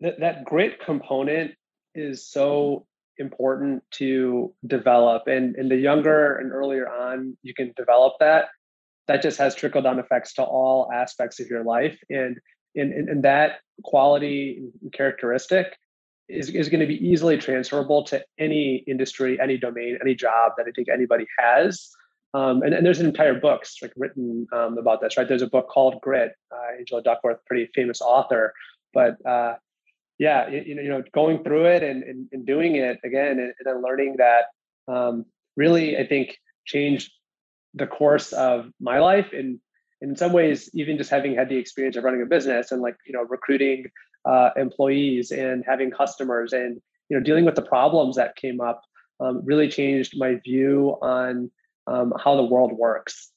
that, that grit component is so important to develop and, and the younger and earlier on you can develop that that just has trickle down effects to all aspects of your life and and, and that quality and characteristic is, is going to be easily transferable to any industry any domain any job that i think anybody has. Um, and, and, there's an entire books like written um, about this right? There's a book called grit uh, angela duckworth pretty famous author but uh, yeah, you, you know, going through it and, and, and doing it again, and, then learning that um, really, I think, changed the course of my life. And in some ways, even just having had the experience of running a business and like, you know, recruiting uh, employees and having customers and, you know, dealing with the problems that came up um, really changed my view on um, how the world works.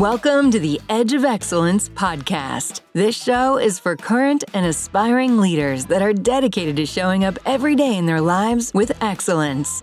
Welcome to the Edge of Excellence podcast. This show is for current and aspiring leaders that are dedicated to showing up every day in their lives with excellence.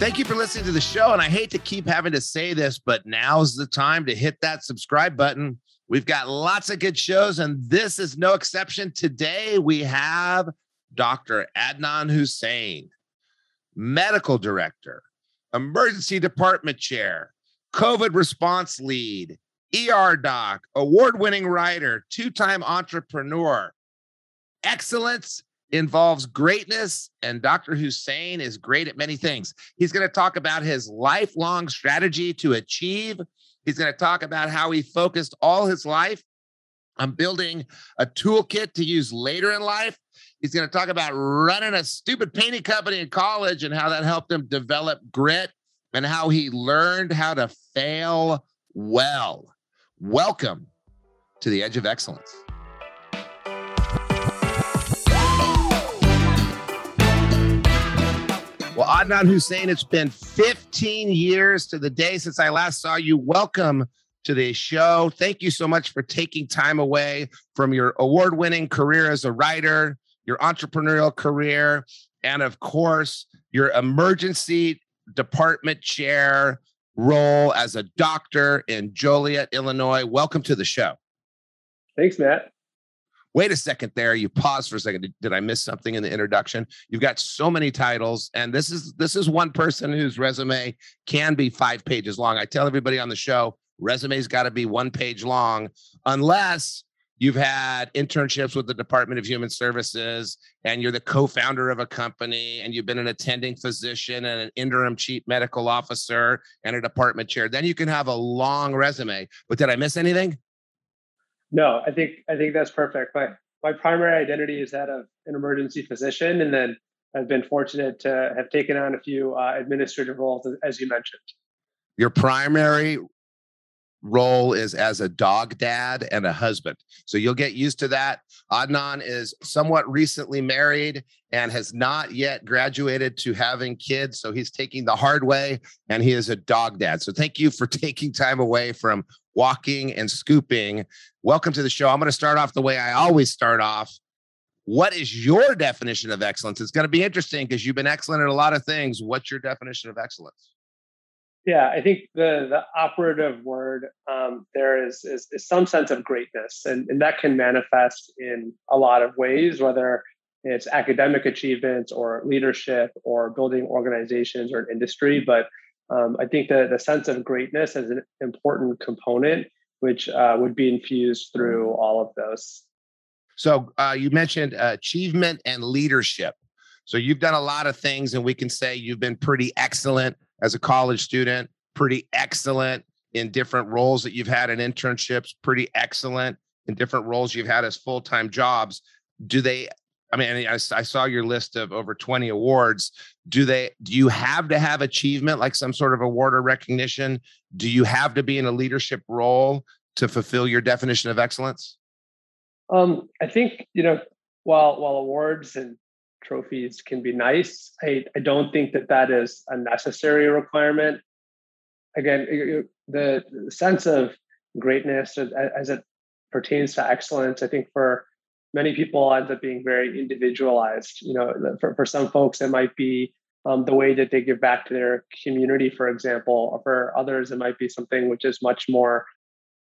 Thank you for listening to the show. And I hate to keep having to say this, but now's the time to hit that subscribe button. We've got lots of good shows, and this is no exception. Today, we have Dr. Adnan Hussain, medical director, emergency department chair, COVID response lead, ER doc, award winning writer, two time entrepreneur. Excellence involves greatness, and Dr. Hussain is great at many things. He's going to talk about his lifelong strategy to achieve. He's going to talk about how he focused all his life on building a toolkit to use later in life. He's going to talk about running a stupid painting company in college and how that helped him develop grit and how he learned how to fail well. Welcome to the Edge of Excellence. Adnan Hussain, it's been 15 years to the day since I last saw you. Welcome to the show. Thank you so much for taking time away from your award winning career as a writer, your entrepreneurial career, and of course, your emergency department chair role as a doctor in Joliet, Illinois. Welcome to the show. Thanks, Matt wait a second there you pause for a second did, did, i miss something in the introduction? You've got so many titles and this is this is one person whose resume can be five pages long. I tell everybody on the show resume's got to be one page long unless you've had internships with the department of human services and you're the co-founder of a company and you've been an attending physician and an interim chief medical officer and a department chair then you can have a long resume. But did i miss anything no, I think I think that's perfect. My my primary identity is that of an emergency physician, and then I've been fortunate to have taken on a few uh, administrative roles, as you mentioned. Your primary role is as a dog dad and a husband. So you'll get used to that. Adnan is somewhat recently married and has not yet graduated to having kids. So he's taking the hard way and he is a dog dad. So thank you for taking time away from walking and scooping. Welcome to the show. I'm going to start off the way I always start off. What is your definition of excellence? It's going to be interesting because you've been excellent at a lot of things. What's your definition of excellence? Yeah, I think the the operative word um, there is, is, is some sense of greatness, and and that can manifest in a lot of ways, whether it's academic achievements or leadership or building organizations or an industry. But um, I think the, the sense of greatness is an important component, which uh, would be infused through all of those. So uh, you mentioned achievement and leadership. So you've done a lot of things, and we can say you've been pretty excellent as a college student, pretty excellent in different roles that you've had in internships, pretty excellent in different roles you've had as full time jobs. Do they I mean, I, I, saw your list of over 20 awards. Do they, do you have to have achievement, like some sort of award or recognition? Do you have to be in a leadership role to fulfill your definition of excellence? Um, I think, you know, while while awards and trophies can be nice, I, I don't think that that is a necessary requirement. Again, the, sense of greatness as it pertains to excellence, I think for many people ends up being very individualized. You know, for, for some folks, it might be um, the way that they give back to their community, for example. Or for others, it might be something which is much more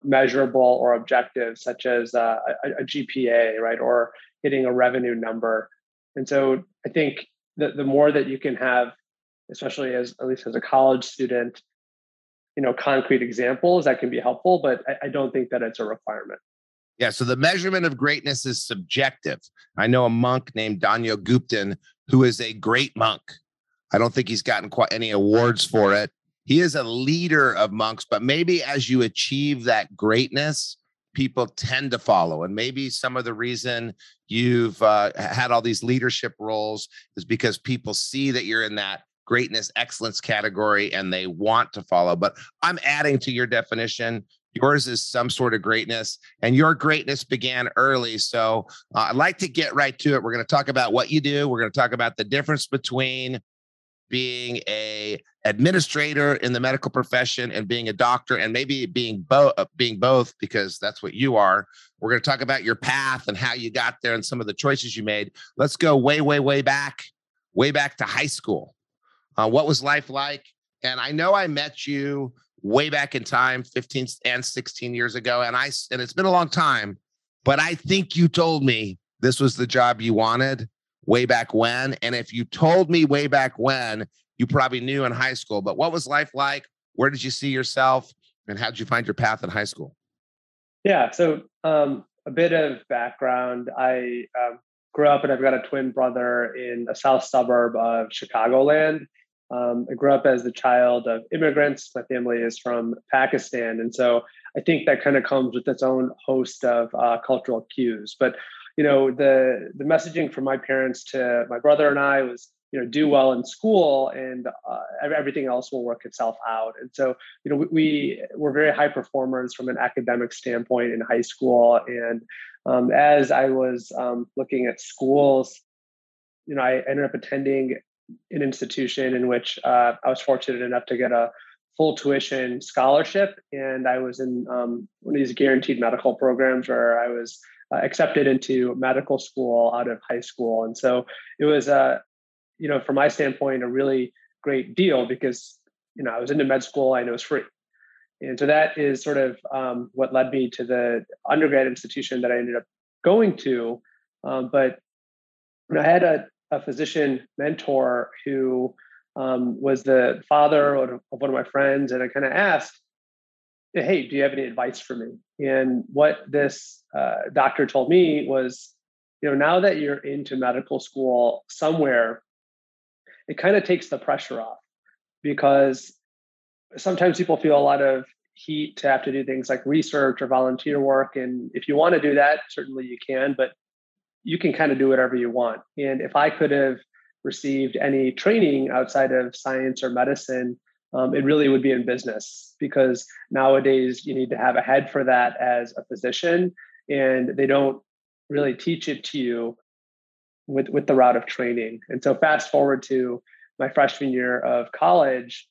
measurable or objective, such as uh, a, a, GPA, right, or hitting a revenue number. And so, I think that the more that you can have, especially as at least as a college student, you know, concrete examples that can be helpful. But I, I don't think that it's a requirement. Yeah. So the measurement of greatness is subjective. I know a monk named Danyo Gupton who is a great monk. I don't think he's gotten quite any awards for it. He is a leader of monks, but maybe as you achieve that greatness, people tend to follow. And maybe some of the reason you've uh, had all these leadership roles is because people see that you're in that greatness excellence category and they want to follow. But I'm adding to your definition. Yours is some sort of greatness, and your greatness began early. So uh, I'd like to get right to it. We're going to talk about what you do. We're going to talk about the difference between being a administrator in the medical profession and being a doctor and maybe being both uh, being both because that's what you are we're going to talk about your path and how you got there and some of the choices you made let's go way way way back way back to high school uh, what was life like and i know i met you way back in time 15 and 16 years ago and i and it's been a long time but i think you told me this was the job you wanted way back when. And if you told me way back when, you probably knew in high school. But what was life like? Where did you see yourself? And how did you find your path in high school? Yeah. So, um, a bit of background. I um, grew up and I've got a twin brother in a south suburb of Chicagoland. Um, I grew up as the child of immigrants. My family is from Pakistan. And so I think that kind of comes with its own host of uh, cultural cues. But you know the the messaging from my parents to my brother and I was you know do well in school and uh, everything else will work itself out and so you know we, we were very high performers from an academic standpoint in high school and um, as i was um, looking at schools you know i ended up attending an institution in which uh, i was fortunate enough to get a full tuition scholarship and i was in um, one of these guaranteed medical programs where i was uh, accepted into medical school out of high school. And so it was, uh, you know, from my standpoint, a really great deal because, you know, I was into med school and it was free. And so that is sort of um, what led me to the undergrad institution that I ended up going to. Um, but I had a, a physician mentor who um, was the father of one of my friends, and I kind of asked, "Hey, do you have any advice for me?" And what this uh, doctor told me was, you know, now that you're into medical school somewhere, it kind of takes the pressure off because sometimes people feel a lot of heat to have to do things like research or volunteer work. And if you want to do that, certainly you can, but you can kind of do whatever you want. And if I could have received any training outside of science or medicine, um, it really would be in business because nowadays you need to have a head for that as a physician and they don't really teach it to you with with the route of training and so fast forward to my freshman year of college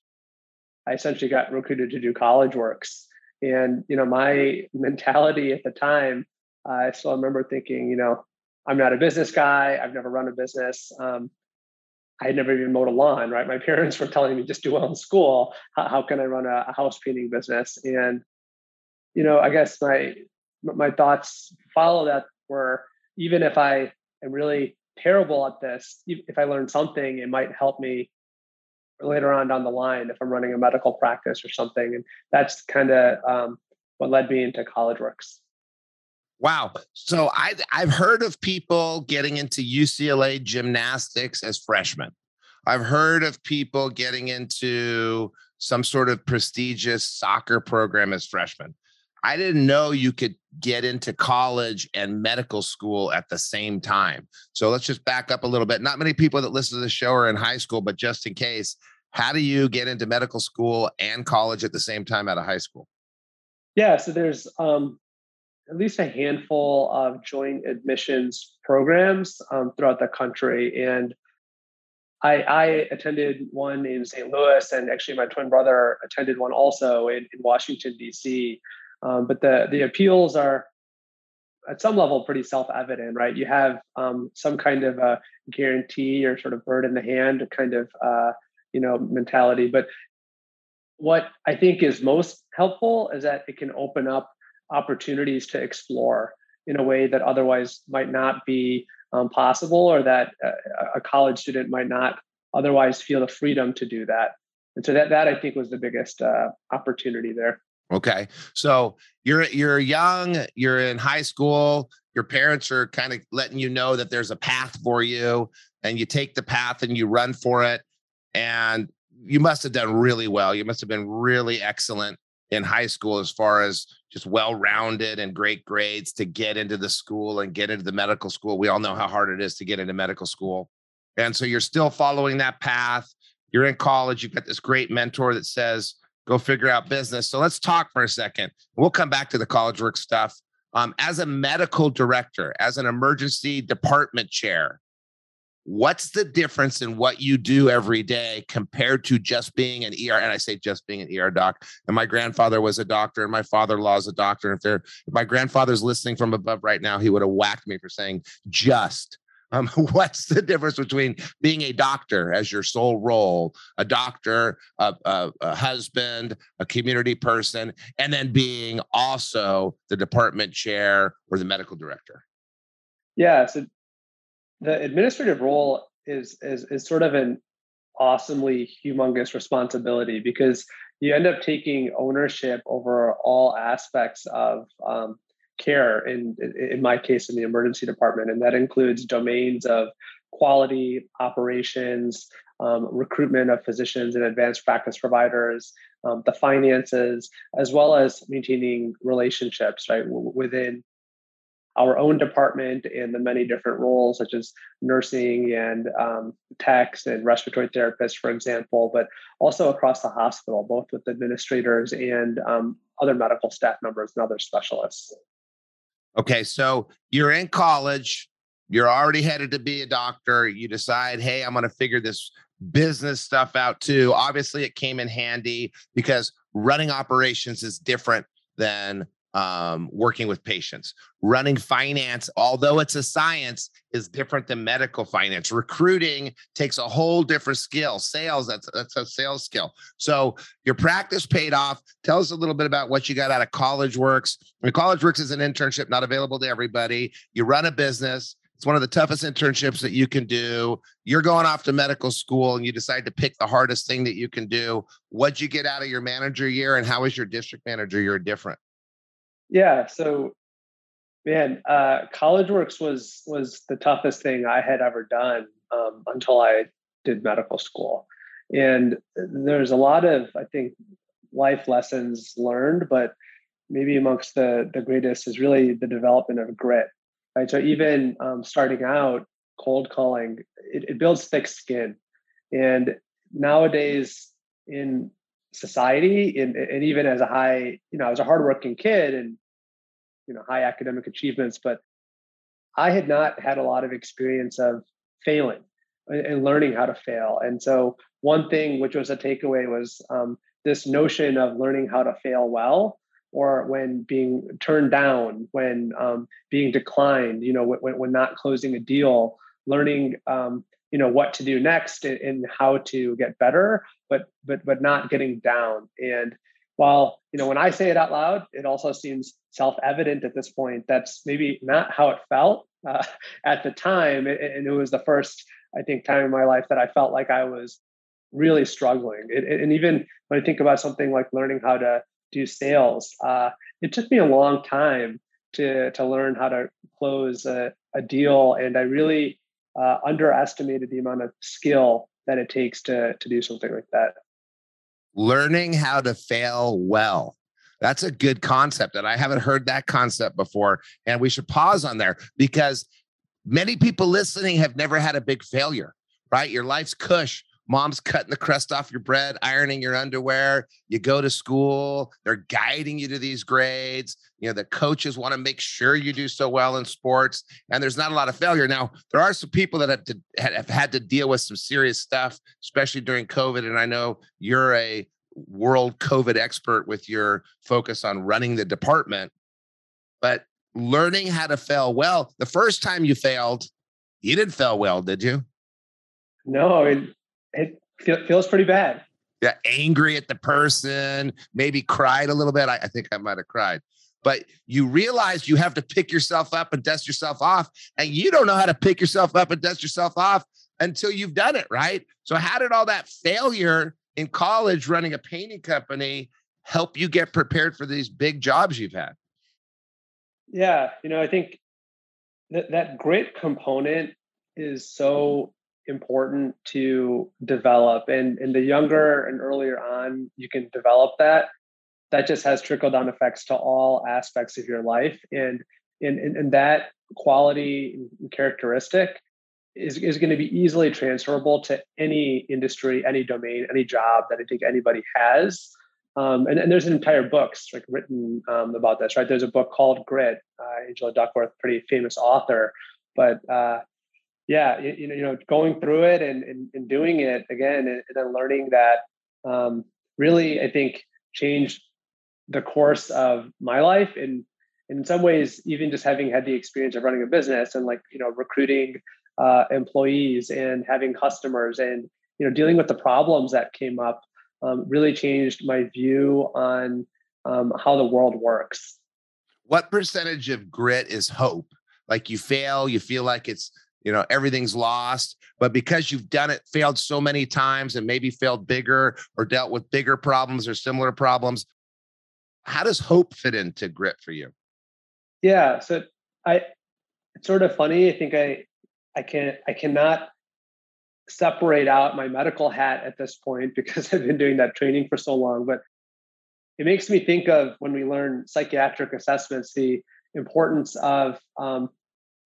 i essentially got recruited to do college works and you know my mentality at the time i still remember thinking you know i'm not a business guy i've never run a business um, I had never even mowed a lawn, right? My parents were telling me just do well in school. How, how can I run a, a, house painting business? And, you know, I guess my my thoughts follow that were even if I am really terrible at this, if I learn something, it might help me later on down the line if I'm running a medical practice or something. And that's kind of um, what led me into college works. Wow. So I I've heard of people getting into UCLA gymnastics as freshmen. I've heard of people getting into some sort of prestigious soccer program as freshmen. I didn't know you could get into college and medical school at the same time. So let's just back up a little bit. Not many people that listen to the show are in high school, but just in case, how do you get into medical school and college at the same time out of high school? Yeah, so there's um, at least a handful of joint admissions programs um, throughout the country. And I, I, attended one in St. Louis, and actually my twin brother attended one also in, in Washington, D.C. Um, but the, the appeals are at some level pretty self-evident, right? You have um, some kind of a guarantee or sort of bird in the hand kind of uh, you know mentality. But what I think is most helpful is that it can open up opportunities to explore in a way that otherwise might not be um, possible or that a, a, college student might not otherwise feel the freedom to do that. And so that that i think was the biggest uh, opportunity there. Okay. So you're you're young you're in high school your parents are kind of letting you know that there's a path for you and you take the path and you run for it and you must have done really well. You must have been really excellent in high school as far as just well rounded and great grades to get into the school and get into the medical school. We all know how hard it is to get into medical school. And so you're still following that path. You're in college, you've got this great mentor that says, go figure out business. So let's talk for a second. We'll come back to the college work stuff. Um, as a medical director, as an emergency department chair, what's the difference in what you do every day compared to just being an ER? And I say just being an ER doc. And my grandfather was a doctor, and my father-in-law is a doctor. If they're if my grandfather's listening from above right now, he would have whacked me for saying just. Um, what's the difference between being a doctor as your sole role, a doctor, a, a, a husband, a community person, and then being also the department chair or the medical director? Yeah, so the administrative role is is is sort of an awesomely humongous responsibility because you end up taking ownership over all aspects of um, care in in my case in the emergency department and that includes domains of quality operations um, recruitment of physicians and advanced practice providers um, the finances as well as maintaining relationships right w- within our own department and the many different roles such as nursing and um, techs and respiratory therapists for example but also across the hospital both with administrators and um, other medical staff members and other specialists. Okay so you're in college you're already headed to be a doctor you decide hey i'm going to figure this business stuff out too. Obviously it came in handy because running operations is different than um, working with patients. Running finance, although it's a science, is different than medical finance. Recruiting takes a whole different skill. Sales, that's that's a sales skill. So your practice paid off. Tell us a little bit about what you got out of College Works. I mean, College Works is an internship not available to everybody. You run a business. It's one of the toughest internships that you can do. You're going off to medical school and you decide to pick the hardest thing that you can do. What'd you get out of your manager year and how is your district manager year different? Yeah. So, man, uh, College Works was was the toughest thing I had ever done um, until I did medical school, and there's a lot of I think life lessons learned, but maybe amongst the the greatest is really the development of grit. Right. So even um, starting out, cold calling it, it builds thick skin, and nowadays in society and, and even as a high you know as a hardworking kid and you know high academic achievements but i had not had a lot of experience of failing and learning how to fail. And so one thing which was a takeaway was um, this notion of learning how to fail well or when being turned down when um, being declined you know when, when not closing a deal learning um, you know what to do next and, and, how to get better but but but not getting down. And while you know when i say it out loud it also seems self-evident at this point. That's maybe not how it felt uh, at the time and it was the first i think time in my life that i felt like i was really struggling. It, and even when i think about something like learning how to do sales uh, it took me a long time to to learn how to close a, a deal and i really uh, underestimated the amount of skill that it takes to to do something like that. Learning how to fail well. That's a good concept. And I haven't heard that concept before. And we should pause on there because many people listening have never had a big failure, right? Your life's cush. mom's cutting the crust off your bread, ironing your underwear. You go to school, they're guiding you to these grades. You know, the coaches want to make sure you do so well in sports, and there's not a lot of failure. Now, there are some people that have, to, have had to deal with some serious stuff, especially during COVID. And I know you're a world COVID expert with your focus on running the department. But learning how to fail well, the first time you failed, you didn't fail well, did you? No, it, it feels pretty bad. Yeah, angry at the person, maybe cried a little bit. I, I think I might have cried. But you realize you have to pick yourself up and dust yourself off. And you don't know how to pick yourself up and dust yourself off until you've done it, right? So, how did all that failure in college running a painting company help you get prepared for these big jobs you've had? Yeah, you know, I think that that grit component is so important to develop and and the younger and earlier on you can develop that that just has trickle down effects to all aspects of your life and and and, that quality and characteristic is, is going to be easily transferable to any industry any domain any job that i think anybody has. Um, and, and there's an entire books like written um, about this right? There's a book called grit uh, angela duckworth pretty famous author. But uh, yeah, you, you know, going through it and, and, and doing it again, and, and then learning that um, really, I think, changed the course of my life. And in some ways, even just having had the experience of running a business and like, you know, recruiting uh, employees and having customers and, you know, dealing with the problems that came up um, really changed my view on um, how the world works. What percentage of grit is hope? Like you fail, you feel like it's you know everything's lost but because you've done it failed so many times and maybe failed bigger or dealt with bigger problems or similar problems how does hope fit into grit for you yeah so i it's sort of funny i think i i can i cannot separate out my medical hat at this point because i've been doing that training for so long but it makes me think of when we learn psychiatric assessments the importance of um,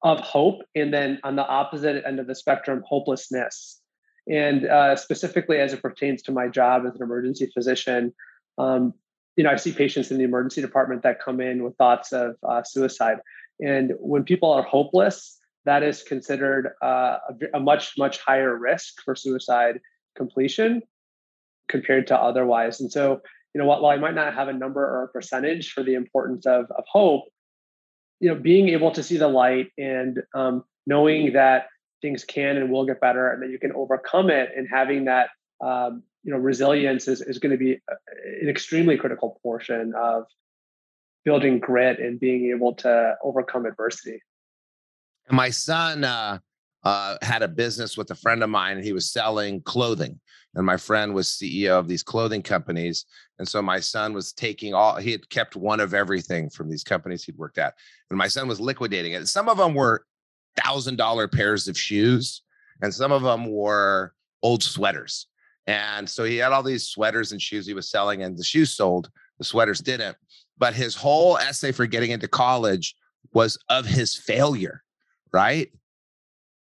of hope, and then on the opposite end of the spectrum, hopelessness. And uh, specifically, as it pertains to my job as an emergency physician, um, you know, I see patients in the emergency department that come in with thoughts of uh, suicide. And when people are hopeless, that is considered uh, a, a, much, much higher risk for suicide completion compared to otherwise. And so, you know, while, I might not have a number or a percentage for the importance of, of hope, you know being able to see the light and um, knowing that things can and will get better and that you can overcome it and having that um, you know resilience is, is going to be an extremely critical portion of building grit and being able to overcome adversity my son uh, uh, had a business with a friend of mine and he was selling clothing. And my friend was ceo of these clothing companies. And so my son was taking all he had kept one of everything from these companies he'd worked at. And my son was liquidating it. Some of them were thousand dollar pairs of shoes and some of them were old sweaters. And so he had all these sweaters and shoes he was selling and the shoes sold the sweaters didn't. But his whole essay for getting into college was of his failure right?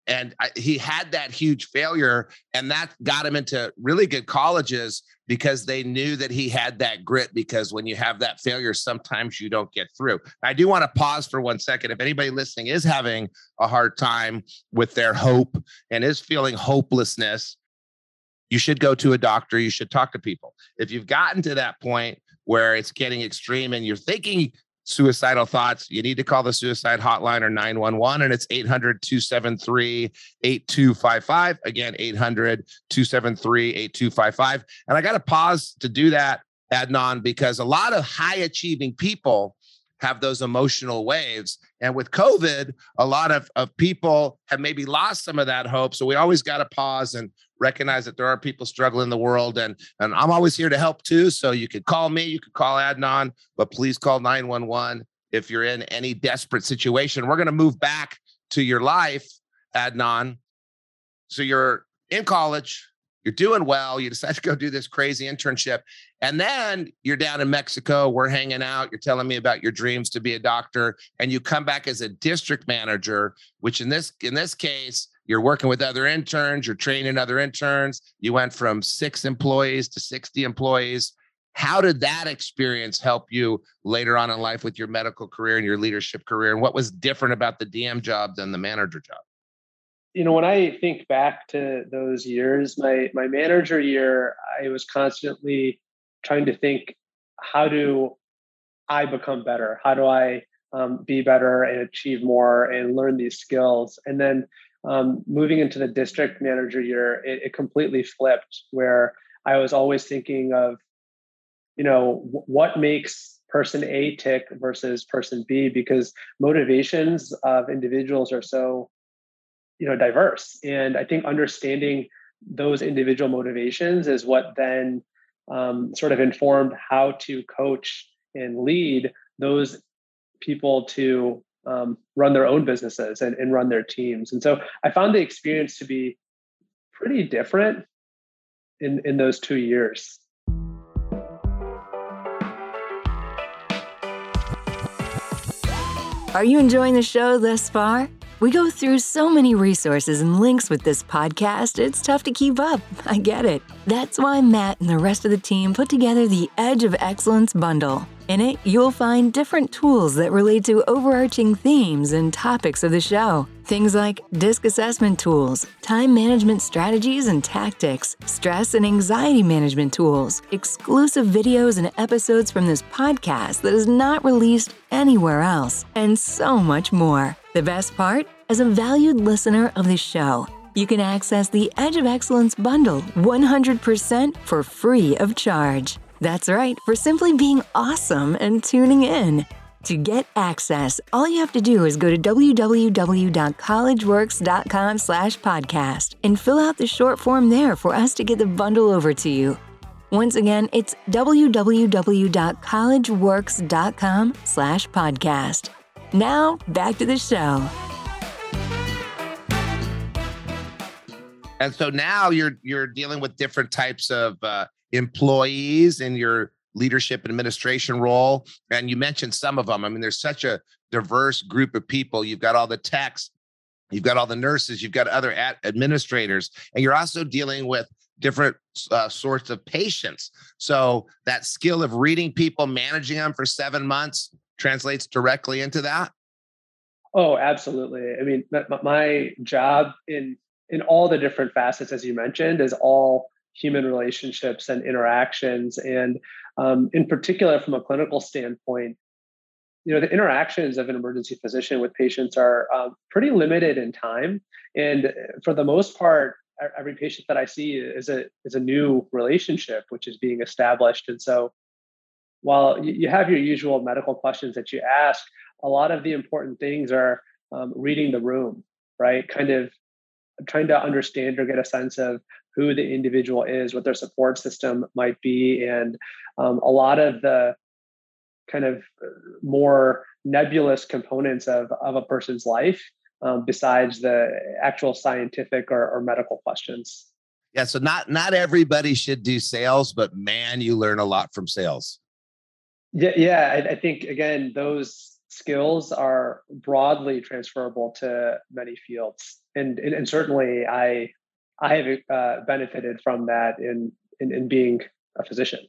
And I, he had that huge failure and that got him into really good colleges because they knew that he had that grit because when you have that failure sometimes you don't get through. I do want to pause for one second. If anybody listening is having a hard time with their hope and is feeling hopelessness you should go to a doctor you should talk to people. If you've gotten to that point where it's getting extreme and you're thinking suicidal thoughts, you need to call the suicide hotline or 911, and it's 800 273 8255. Again, 800 273 8255. And I got to pause to do that, Adnan, because a lot of high achieving people have those emotional waves. And with COVID, a lot of, of people have maybe lost some of that hope. So we always got to pause and recognize that there are people struggling in the world. And, and I'm always here to help too. So you could call me, you could call Adnan, but please call 911 if you're in any desperate situation. We're going to move back to your life, Adnan. So you're in college, you're doing well. You decide to go do this crazy internship. And then you're down in Mexico. We're hanging out. You're telling me about your dreams to be a doctor. And you come back as a district manager, which in this in this case you're working with other interns, you're training other interns. You went from six employees to 60 employees. How did that experience help you later on in life with your medical career and your leadership career? And what was different about the DM job than the manager job? You know, when I think back to those years, my my manager year, I was constantly trying to think, how do I become better? How do I um, be better and achieve more and learn these skills? And then um, moving into the district manager year, it, it, completely flipped where I was always thinking of, you know, w- what makes person A tick versus person B because motivations of individuals are so, you know, diverse. And I think understanding those individual motivations is what then um, sort of informed how to coach and lead those people to um, run their own businesses and, and run their teams. And so I found the experience to be pretty different in, in those two years. Are you enjoying the show thus far? We go through so many resources and links with this podcast, it's tough to keep up. I get it. That's why Matt and the rest of the team put together the Edge of Excellence bundle. In it, you'll find different tools that relate to overarching themes and topics of the show. Things like disc assessment tools, time management strategies and tactics, stress and anxiety management tools, exclusive videos and episodes from this podcast that is not released anywhere else, and so much more. The best part? As a valued listener of the show, you can access the Edge of Excellence bundle 100% for free of charge. That's right, for simply being awesome and tuning in. To get access, all you have to do is go to www.collegeworks.com slash podcast and fill out the short form there for us to get the bundle over to you. Once again, it's www.collegeworks.com slash podcast. Now, back to the show. And so now you're you're dealing with different types of uh, employees in your leadership administration role. And you mentioned some of them. I mean, there's such a diverse group of people. You've got all the techs, you've got all the nurses, you've got other ad- administrators, and you're also dealing with different uh, sorts of patients. So that skill of reading people, managing them for seven months translates directly into that. Oh, absolutely. I mean, my job in in all the different facets, as you mentioned, is all human relationships and interactions. And um, in particular, from a clinical standpoint, you know, the interactions of an emergency physician with patients are uh, pretty limited in time. And uh, for the most part, every patient that I see is a is a new relationship which is being established. And so, while you have your usual medical questions that you ask, a lot of the important things are um, reading the room, right? Kind of trying to understand or get a sense of who the individual is, what their support system might be, and um, a lot of the kind of uh, more nebulous components of, of a person's life um, besides the actual scientific or, or medical questions. Yeah, so not not everybody should do sales, but man, you learn a lot from sales. Yeah, yeah, I, I think again those skills are broadly transferable to many fields, and and, and certainly I I have uh, benefited from that in, in, in being a physician.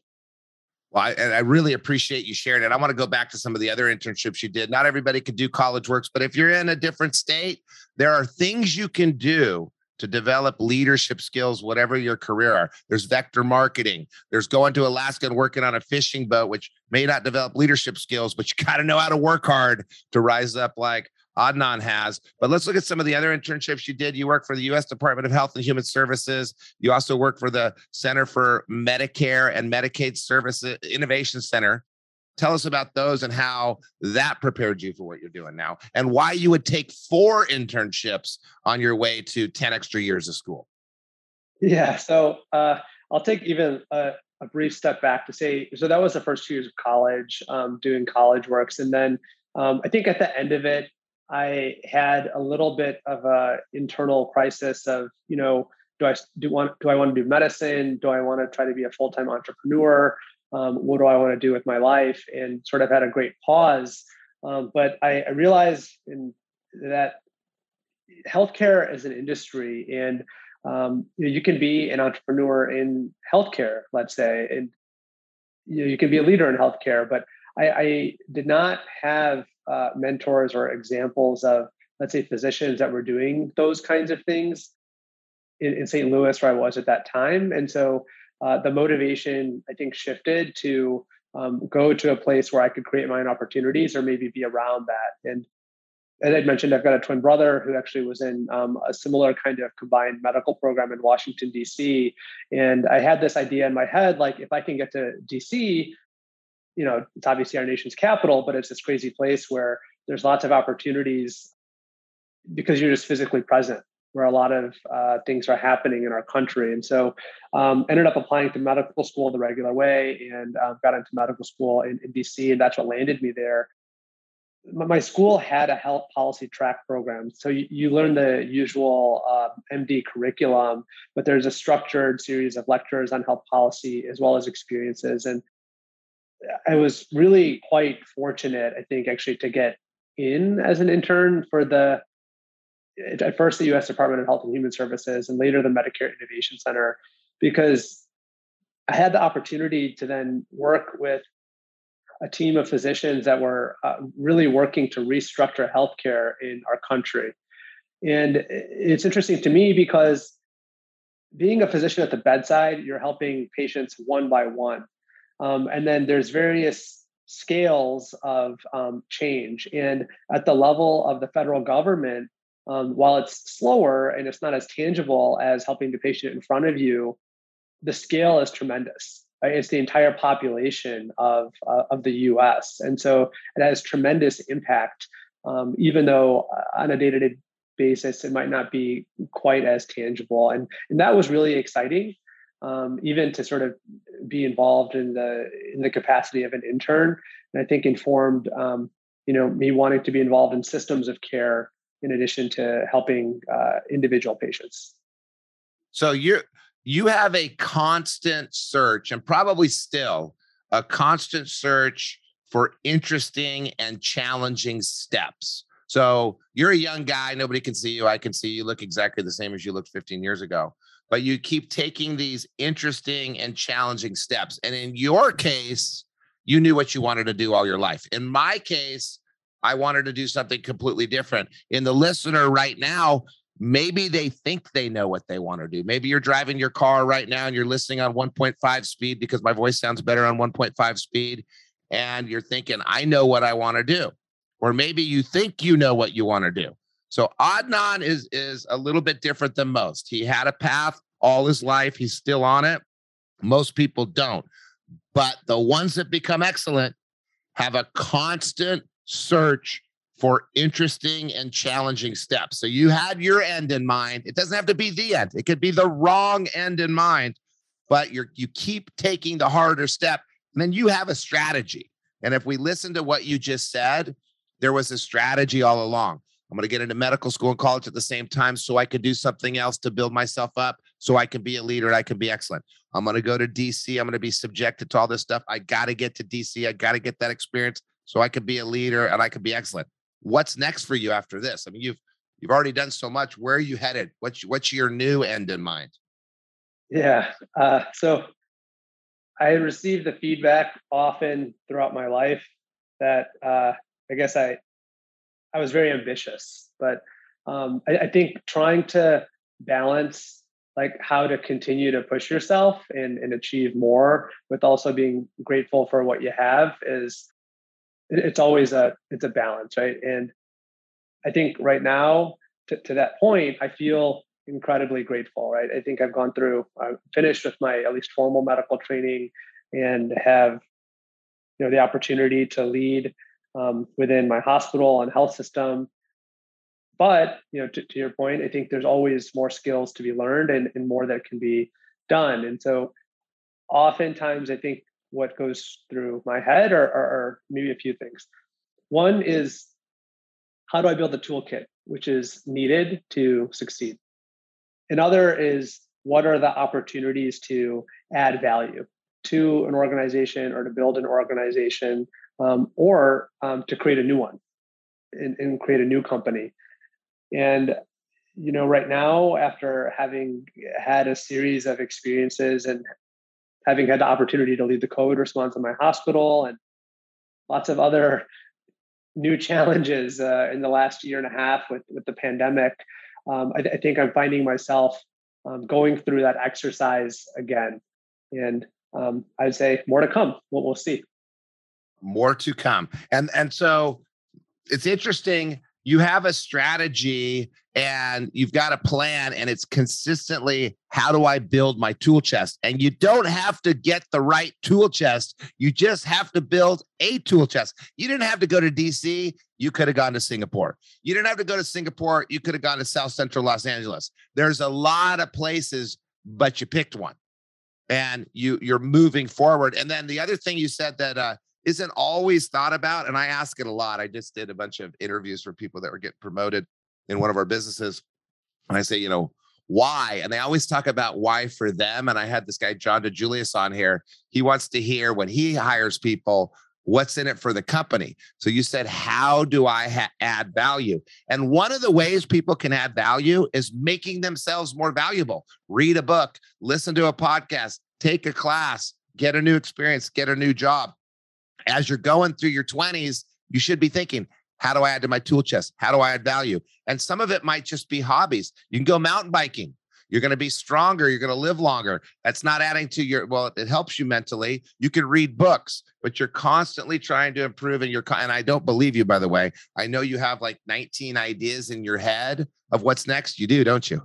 Well, I, and I really appreciate you sharing it. I want to go back to some of the other internships you did. Not everybody could do College Works, but if you're in a different state, there are things you can do to develop leadership skills, whatever your career are. There's vector marketing. There's going to Alaska and working on a fishing boat, which may not develop leadership skills, but you got to know how to work hard to rise up like Adnan has. But let's look at some of the other internships you did. You work for the U.S. Department of Health and Human Services. You also work for the Center for Medicare and Medicaid Services Innovation Center. Tell us about those and how that prepared you for what you're doing now, and why you would take four internships on your way to 10 extra years of school. Yeah. So uh, I'll take even a, a, brief step back to say so that was the first two years of college, um, doing college works. And then um, I think at the end of it, I had a little bit of a internal crisis of, you know, do I do want do I want to do medicine? Do I want to try to be a full time entrepreneur? Um, what do I want to do with my life? And sort of had a great pause. Um, but I, I realized in that healthcare is an industry, and um, you, know, you can be an entrepreneur in healthcare, let's say, and you, know, you can be a leader in healthcare. But I, I did not have uh, mentors or examples of, let's say, physicians that were doing those kinds of things in, in St. Louis, where I was at that time, and so uh, the motivation I think shifted to um, go to a place where I could create my own opportunities or maybe be around that. And as I mentioned, I've got a twin brother who actually was in um, a similar kind of combined medical program in Washington, D.C. And I had this idea in my head like, if I can get to D.C., you know, it's obviously our nation's capital, but it's this crazy place where there's lots of opportunities because you're just physically present where a lot of uh, things are happening in our country. And so um, ended up applying to medical school the regular way and uh, got into medical school in, in, DC. And that's what landed me there. My school had a health policy track program. So you, you learn the usual uh, um, MD curriculum, but there's a structured series of lectures on health policy as well as experiences. And I was really quite fortunate, I think, actually, to get in as an intern for the at first the U.S. Department of Health and Human Services, and later the Medicare Innovation Center, because I had the opportunity to then work with a team of physicians that were uh, really working to restructure healthcare in our country. And it's interesting to me because being a physician at the bedside, you're helping patients one by one. Um, and then there's various scales of um, change. And at the level of the federal government, um, while it's slower and it's not as tangible as helping the patient in front of you, the scale is tremendous. Right? It's the entire population of uh, of the U.S. and so it has tremendous impact. Um, even though uh, on a day to day basis it might not be quite as tangible, and and that was really exciting. Um, even to sort of be involved in the in the capacity of an intern, and I think informed um, you know me wanting to be involved in systems of care in addition to helping uh, individual patients. So you're you have a constant search, and probably still a constant search for interesting and challenging steps. So you're a young guy, nobody can see you. I can see you look exactly the same as you looked 15 years ago. But you keep taking these interesting and challenging steps. And in your case, you knew what you wanted to do all your life. In my case, I wanted to do something completely different. In the listener right now, maybe they think they know what they want to do. Maybe you're driving your car right now and you're listening on 1.5 speed because my voice sounds better on 1.5 speed. And you're thinking, I know what I want to do. Or maybe you think you know what you want to do. So Adnan is is a little bit different than most. He had a path all his life. He's still on it. Most people don't. But the ones that become excellent have a constant search for interesting and challenging steps. So you had your end in mind. It doesn't have to be the end. It could be the wrong end in mind, but you're you keep taking the harder step and then you have a strategy. And if we listen to what you just said, there was a strategy all along. I'm going to get into medical school and college at the same time so I could do something else to build myself up so I can be a leader and I can be excellent. I'm going to go to DC. I'm going to be subjected to all this stuff. I got to get to DC. I got to get that experience so I could be a leader and I could be excellent. What's next for you after this? I mean, you've you've already done so much. Where are you headed? What's what's your new end in mind? Yeah. Uh, so I received the feedback often throughout my life that uh, I guess I I was very ambitious, but um, I, I think trying to balance like how to continue to push yourself and, and achieve more with also being grateful for what you have is it's always a it's a balance right? And i think right now to, to that point i feel incredibly grateful right? I think i've gone through i've finished with my at least formal medical training and have you know the opportunity to lead um, within my hospital and health system but you know to, to, your point i think there's always more skills to be learned and, and more that can be done and so oftentimes i think what goes through my head are, are, are maybe a few things. One is how do I build the toolkit which is needed to succeed? Another is what are the opportunities to add value to an organization or to build an organization um, or um, to create a new one and, and, create a new company. And you know, right now, after having had a series of experiences and having had the opportunity to lead the COVID response in my hospital and lots of other new challenges uh, in the last year and a half with, with the pandemic, um, I, I, think I'm finding myself um, going through that exercise again. And um, I'd say more to come. We'll, we'll see. More to come. And and so it's interesting. You have a strategy and you've got a plan and it's consistently how do I build my tool chest? And you don't have to get the right tool chest. You just have to build a tool chest. You didn't have to go to DC. You could have gone to Singapore. You didn't have to go to Singapore. You could have gone to South Central Los Angeles. There's a lot of places, but you picked one and you you're moving forward. And then the other thing you said that uh, not always thought about, and I ask it a lot. I just did a bunch of interviews for people that were getting promoted in one of our businesses. And I say, you know, why? And they always talk about why for them. And I had this guy, John DiJulius, on here. He wants to hear when he hires people, what's in it for the company. So you said, how do I ha- add value? And one of the ways people can add value is making themselves more valuable. Read a book, listen to a podcast, take a class, get a new experience, get a new job. As you're going through your 20s, you should be thinking, how do I add to my tool chest? How do I add value? And some of it might just be hobbies. You can go mountain biking. You're going to be stronger. You're going to live longer. That's not adding to your, well, it helps you mentally. You can read books, but you're constantly trying to improve. And you're, and I don't believe you, by the way. I know you have like 19 ideas in your head of what's next. You do, don't you?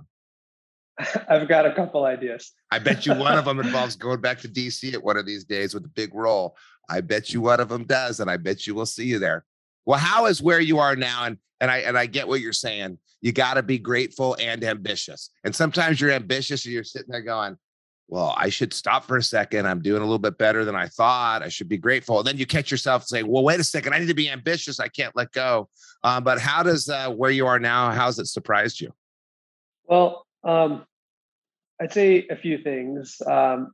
I've got a couple ideas. I bet you one of them involves going back to DC at one of these days with a big role. I bet you one of them does. And I bet you we'll see you there. Well, how is where you are now? And and I and I get what you're saying. You got to be grateful and ambitious. And sometimes you're ambitious and you're sitting there going, well, I should stop for a second. I'm doing a little bit better than I thought. I should be grateful. And then you catch yourself saying, well, wait a second. I need to be ambitious. I can't let go. Um, but how does uh, where you are now, how's it surprised you? Well, um, I'd say a few things. Um,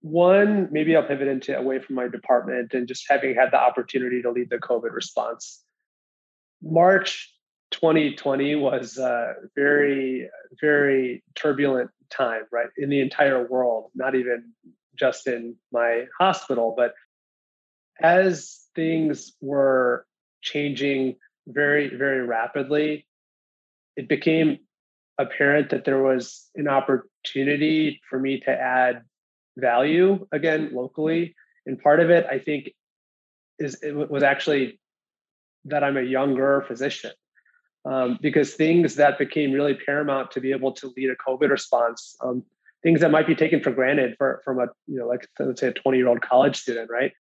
one, maybe I'll pivot into away from my department and just having had the opportunity to lead the COVID response. March 2020 was a very, very turbulent time, right? In the entire world, not even just in my hospital, but as things were changing very, very rapidly, it became apparent that there was an opportunity for me to add value again locally. And part of it, I think, is it was actually that I'm a younger physician. Um, because things that became really paramount to be able to lead a COVID response, um, things that might be taken for granted for, from a, you know, like let's say a 20 year old college student, right?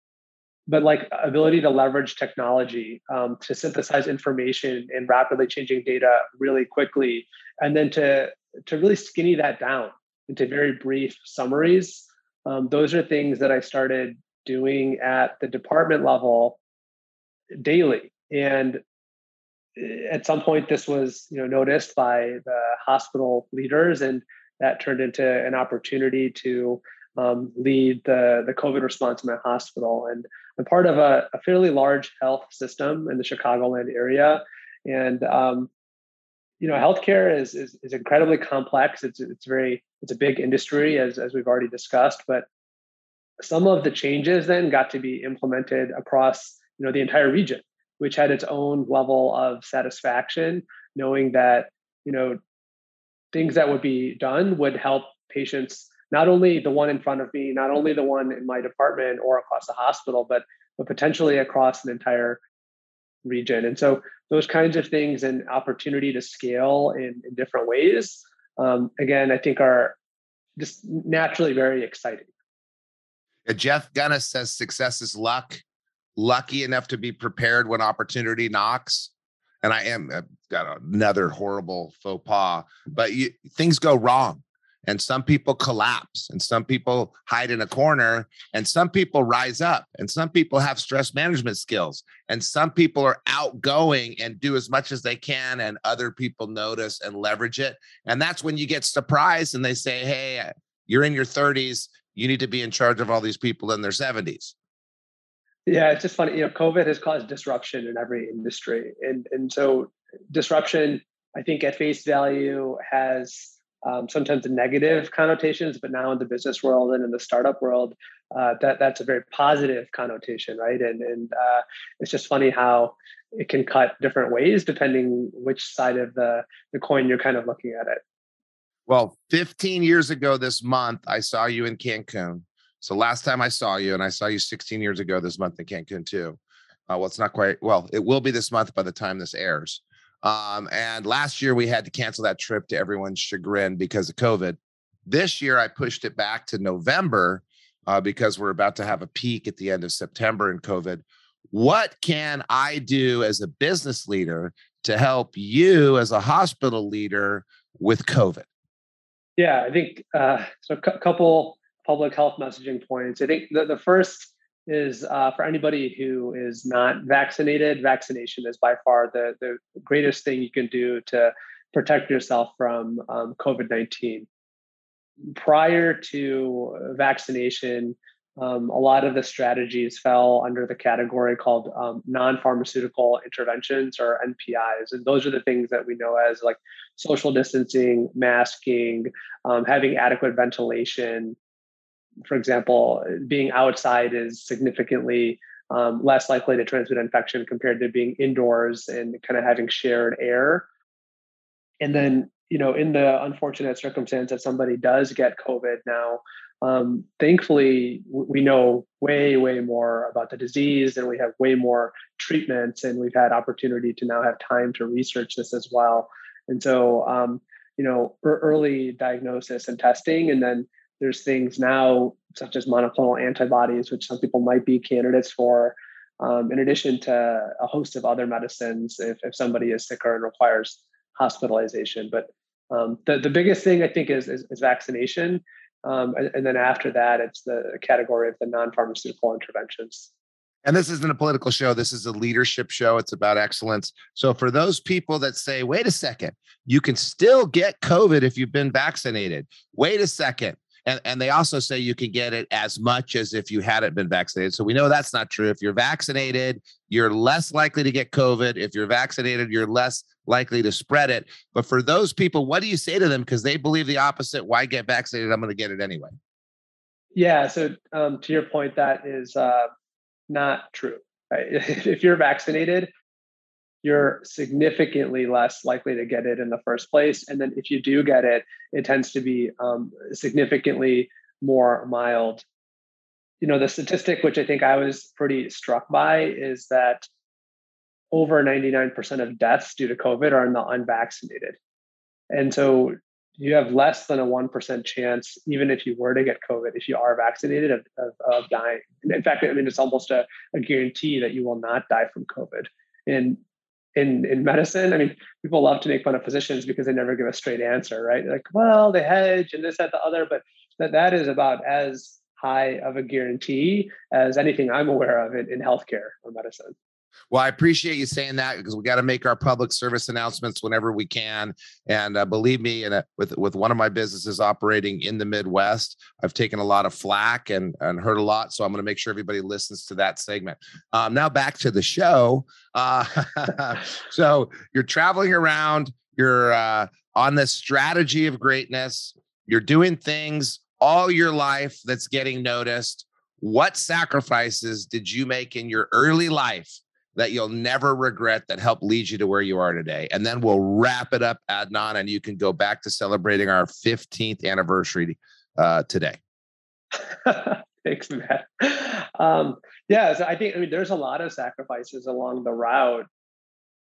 But like ability to leverage technology um, to synthesize information and rapidly changing data really quickly, and then to to really skinny that down into very brief summaries um, those are things that I started doing at the department level daily. And eh, at some point, this was you know noticed by the hospital leaders, and that turned into an opportunity to um, lead the the COVID response in my hospital. And I'm part of a, a fairly large health system in the Chicagoland area, and um, you know, healthcare is, is is incredibly complex. It's it's very it's a big industry as as we've already discussed, but some of the changes then got to be implemented across you know the entire region, which had its own level of satisfaction, knowing that you know things that would be done would help patients not only the one in front of me, not only the one in my department or across the hospital, but but potentially across an entire region. And so those kinds of things and opportunity to scale in, in different ways, um, again, I think are just naturally very exciting. Jeff Gunnis says success is luck. Lucky enough to be prepared when opportunity knocks. And I am I've got another horrible faux pas, but you, things go wrong and some people collapse and some people hide in a corner and some people rise up and some people have stress management skills and some people are outgoing and do as much as they can and other people notice and leverage it. And that's when you get surprised and they say hey you're in your 30s you need to be in charge of all these people in their 70s yeah it's just funny you know covid has caused disruption in every industry. And and so disruption I think at face value has um, sometimes negative connotations, but now in the business world and in the startup world, uh, that that's a very positive connotation, right? And and uh, it's just funny how it can cut different ways depending which side of the the coin you're kind of looking at it. Well, 15 years ago this month, I saw you in Cancun. So last time I saw you, and I saw you 16 years ago this month in Cancun too. Uh, well, it's not quite. Well, it will be this month by the time this airs. Um, and last year we had to cancel that trip to everyone's chagrin because of COVID. This year I pushed it back to November uh, because we're about to have a peak at the end of September in COVID. What can I do as a business leader to help you as a hospital leader with COVID? Yeah, I think uh, so. A couple public health messaging points. I think the, the first is uh, for anybody who is not vaccinated, vaccination is by far the, the greatest thing you can do to protect yourself from um, COVID 19. Prior to vaccination, um, a lot of the strategies fell under the category called um, non pharmaceutical interventions or NPIs. And those are the things that we know as like social distancing, masking, um, having adequate ventilation, for example, being outside is significantly um, less likely to transmit infection compared to being indoors and kind of having shared air. And then, you know, in the unfortunate circumstance that somebody does get COVID now, um, thankfully, we know way, way more about the disease and we have way more treatments and we've had opportunity to now have time to research this as well. And so, um, you know, early diagnosis and testing, and then there's things now such as monoclonal antibodies, which some people might be candidates for, um, in addition to a host of other medicines if, if somebody is sicker and requires hospitalization. But um, the, the biggest thing I think is, is, is vaccination. Um, and, and, then after that, it's the category of the non pharmaceutical interventions. And this isn't a political show. This is a leadership show. It's about excellence. So, for those people that say, wait a second, you can still get COVID if you've been vaccinated, wait a second, and, and they also say you can get it as much as if you hadn't been vaccinated. So we know that's not true. If you're vaccinated, you're less likely to get COVID. If you're vaccinated, you're less likely to spread it. But for those people, what do you say to them? Because they believe the opposite. Why get vaccinated? I'm going to get it anyway. Yeah. So um, to your point, that is uh, not true. Right? if you're vaccinated, you're significantly less likely to get it in the first place. And then if you do get it, it tends to be um, significantly more mild. You know, the statistic, which I think I was pretty struck by, is that over 99% of deaths due to COVID are in the unvaccinated. And so you have less than a 1% chance, even if you were to get COVID, if you are vaccinated, of, of, of dying. In fact, I mean, it's almost a, a guarantee that you will not die from COVID. And in in medicine. I mean, people love to make fun of physicians because they never give a straight answer, right? Like, well, they hedge and this, that, the other, but that that is about as high of a guarantee as anything I'm aware of in, in healthcare or medicine. Well, I appreciate you saying that because we got to make our public service announcements whenever we can. And uh, believe me, in a, with with one of my businesses operating in the Midwest, I've taken a lot of flack and and heard a lot. So I'm going to make sure everybody listens to that segment. Um, now back to the show. Uh, so you're traveling around. You're uh, on this strategy of greatness. You're doing things all your life that's getting noticed. What sacrifices did you make in your early life that you'll never regret that helped lead you to where you are today. And then we'll wrap it up, Adnan, and you can go back to celebrating our 15th anniversary uh, today. Thanks, Matt. Um, yeah, so I think I mean there's a lot of sacrifices along the route.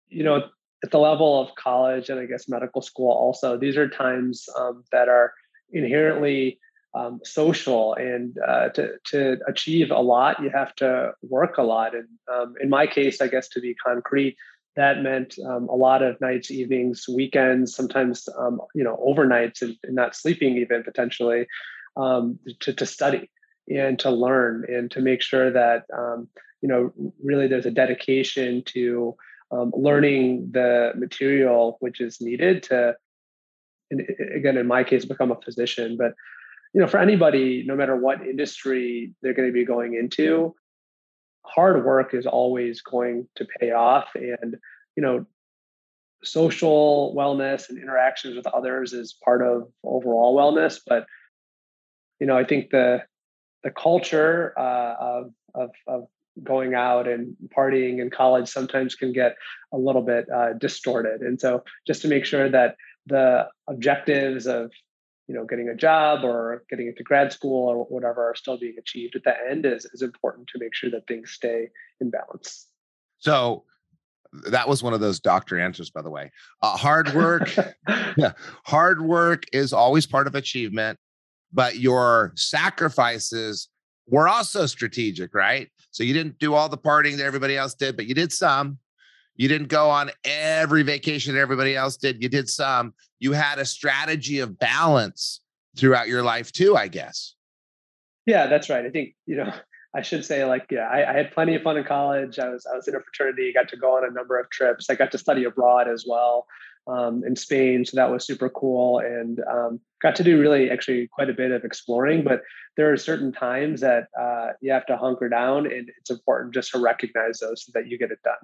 You know, at the level of college and I guess medical school, also these are times um, that are inherently um, social and uh, to, to achieve a lot you have to work a lot. And um, in my case i guess to be concrete that meant um, a lot of nights evenings weekends sometimes um, you know overnights and, and, not sleeping even potentially um, to, to study and to learn and to make sure that um, you know really there's a dedication to learning the material which is needed to and again in my case become a physician. But you know, for anybody, no matter what industry they're going to be going into, hard work is always going to pay off. And, you know, social wellness and interactions with others is part of overall wellness. But you know, I think the the culture uh, of, of, of going out and partying in college sometimes can get a little bit uh, distorted. And so, just to make sure that the objectives of you know getting a job or getting into grad school or whatever are still being achieved at the end is, is important to make sure that things stay in balance. So that was one of those doctor answers by the way. Uh, hard work yeah, hard work is always part of achievement but your sacrifices were also strategic right? So you didn't do all the partying that everybody else did but you did some you didn't go on every vacation that everybody else did. You did some. You had a strategy of balance throughout your life too, I guess. Yeah, that's right. I think, you know, I should say like, yeah, I, I, had plenty of fun in college. I was, I was in a fraternity, got to go on a number of trips. I got to study abroad as well um, in Spain. So that was super cool and um, got to do really actually quite a bit of exploring. But there are certain times that uh, you have to hunker down and it's important just to recognize those so that you get it done.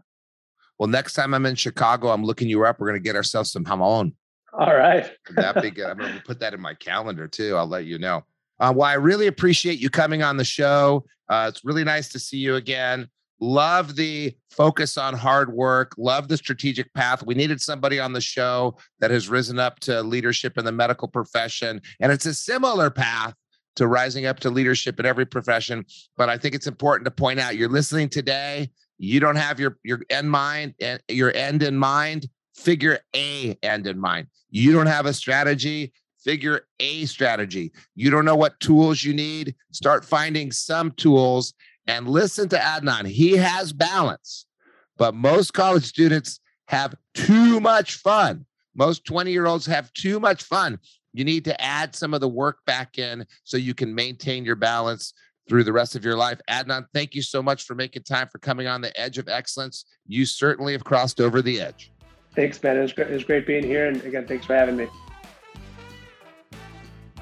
Well, next time I'm in Chicago, I'm looking you up. We're going to get ourselves some jamon. All right. That'd be good. I'm going to put that in my calendar too. I'll let you know. Uh, well, I really appreciate you coming on the show. Uh, it's really nice to see you again. Love the focus on hard work. Love the strategic path. We needed somebody on the show that has risen up to leadership in the medical profession. And it's a similar path to rising up to leadership in every profession. But I think it's important to point out you're listening today you don't have your your end mind and eh, your end in mind figure a end in mind. You don't have a strategy figure a strategy. You don't know what tools you need start finding some tools and listen to adnan. He has balance but most college students have too much fun. Most 20 year olds have too much fun. You need to add some of the work back in so you can maintain your balance through the rest of your life. Adnan, thank you so much for making time for coming on the edge of excellence. You certainly have crossed over the edge. Thanks, Ben. It was great, it was great being here. And again, thanks for having me.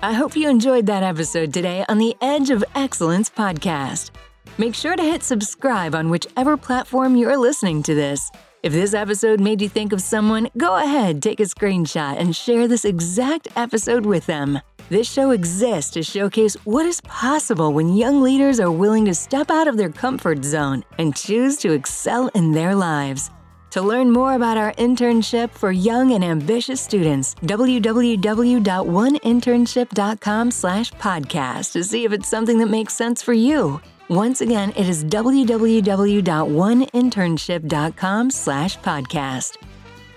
I hope you enjoyed that episode today on the Edge of Excellence podcast. Make sure to hit subscribe on whichever platform you're listening to this. If this episode made you think of someone, go ahead, take a screenshot, and share this exact episode with them. This show exists to showcase what is possible when young leaders are willing to step out of their comfort zone and choose to excel in their lives. To learn more about our internship for young and ambitious students, www.oneinternship.com/podcast to see if it's something that makes sense for you. Once again, it is www.oneinternship.com/podcast.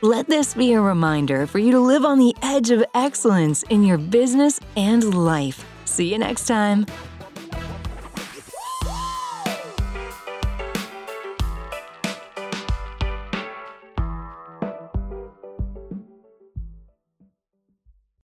Let this be a reminder for you to live on the edge of excellence in your business and life. See you next time.